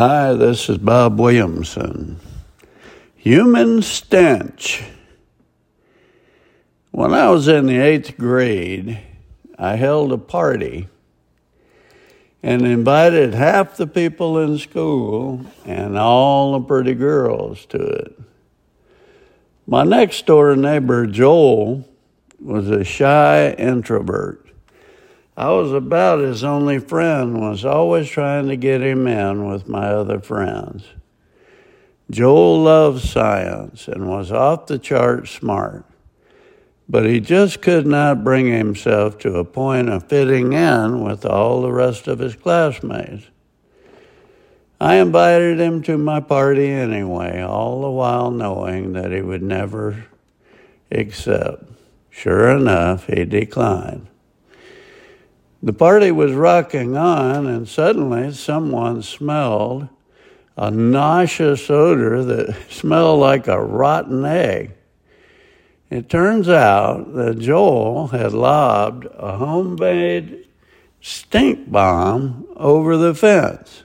Hi, this is Bob Williamson. Human stench. When I was in the eighth grade, I held a party and invited half the people in school and all the pretty girls to it. My next door neighbor, Joel, was a shy introvert. I was about his only friend, was always trying to get him in with my other friends. Joel loved science and was off the chart smart, but he just could not bring himself to a point of fitting in with all the rest of his classmates. I invited him to my party anyway, all the while knowing that he would never accept. Sure enough, he declined. The party was rocking on, and suddenly someone smelled a nauseous odor that smelled like a rotten egg. It turns out that Joel had lobbed a homemade stink bomb over the fence.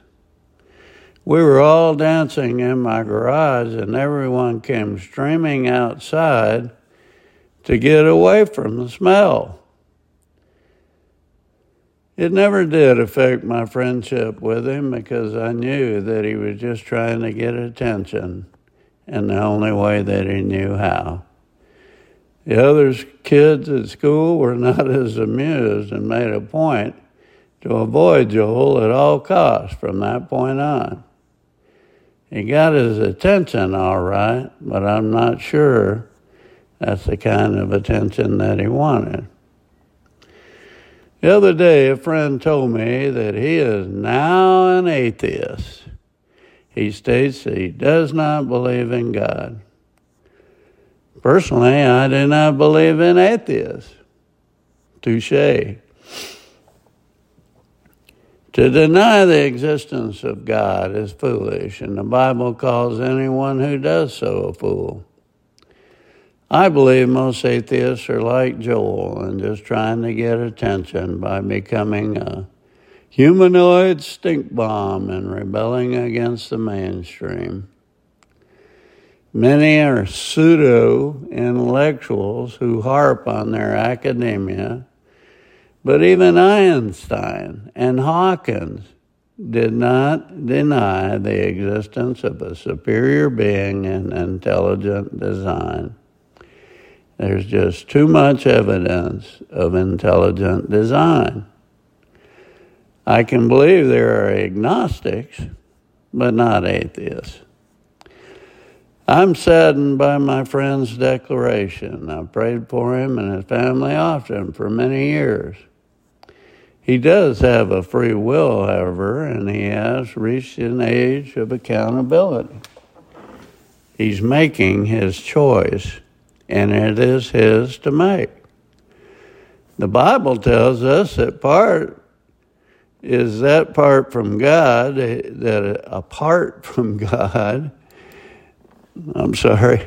We were all dancing in my garage, and everyone came streaming outside to get away from the smell. It never did affect my friendship with him because I knew that he was just trying to get attention in the only way that he knew how. The other kids at school were not as amused and made a point to avoid Joel at all costs from that point on. He got his attention all right, but I'm not sure that's the kind of attention that he wanted. The other day, a friend told me that he is now an atheist. He states that he does not believe in God. Personally, I do not believe in atheists. Touche. To deny the existence of God is foolish, and the Bible calls anyone who does so a fool. I believe most atheists are like Joel and just trying to get attention by becoming a humanoid stink bomb and rebelling against the mainstream. Many are pseudo intellectuals who harp on their academia, but even Einstein and Hawkins did not deny the existence of a superior being and intelligent design. There's just too much evidence of intelligent design. I can believe there are agnostics, but not atheists. I'm saddened by my friend's declaration. I've prayed for him and his family often for many years. He does have a free will, however, and he has reached an age of accountability. He's making his choice and it is His to make. The Bible tells us that part is that part from God, that apart from God, I'm sorry,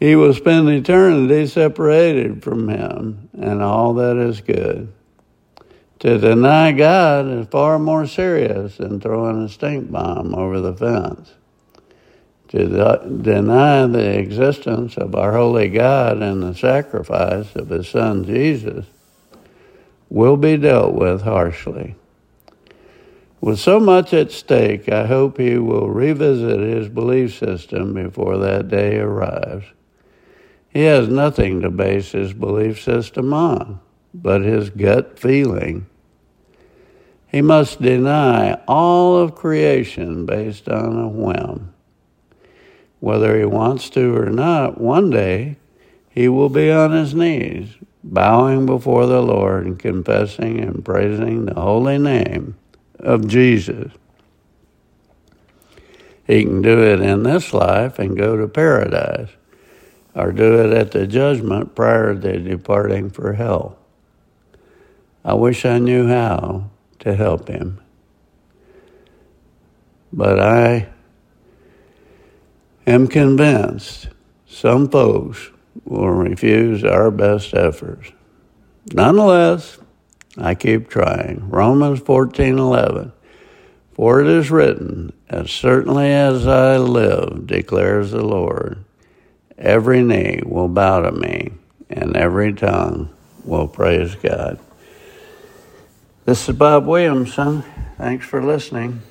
he will spend eternity separated from Him and all that is good. To deny God is far more serious than throwing a stink bomb over the fence to deny the existence of our holy God and the sacrifice of his son Jesus will be dealt with harshly. With so much at stake, I hope he will revisit his belief system before that day arrives. He has nothing to base his belief system on but his gut feeling. He must deny all of creation based on a whim whether he wants to or not, one day he will be on his knees, bowing before the Lord and confessing and praising the holy name of Jesus. He can do it in this life and go to paradise, or do it at the judgment prior to departing for hell. I wish I knew how to help him. But I am convinced some folks will refuse our best efforts. Nonetheless, I keep trying. Romans 14:11. For it is written, As certainly as I live, declares the Lord, every knee will bow to me, and every tongue will praise God. This is Bob Williamson. Thanks for listening.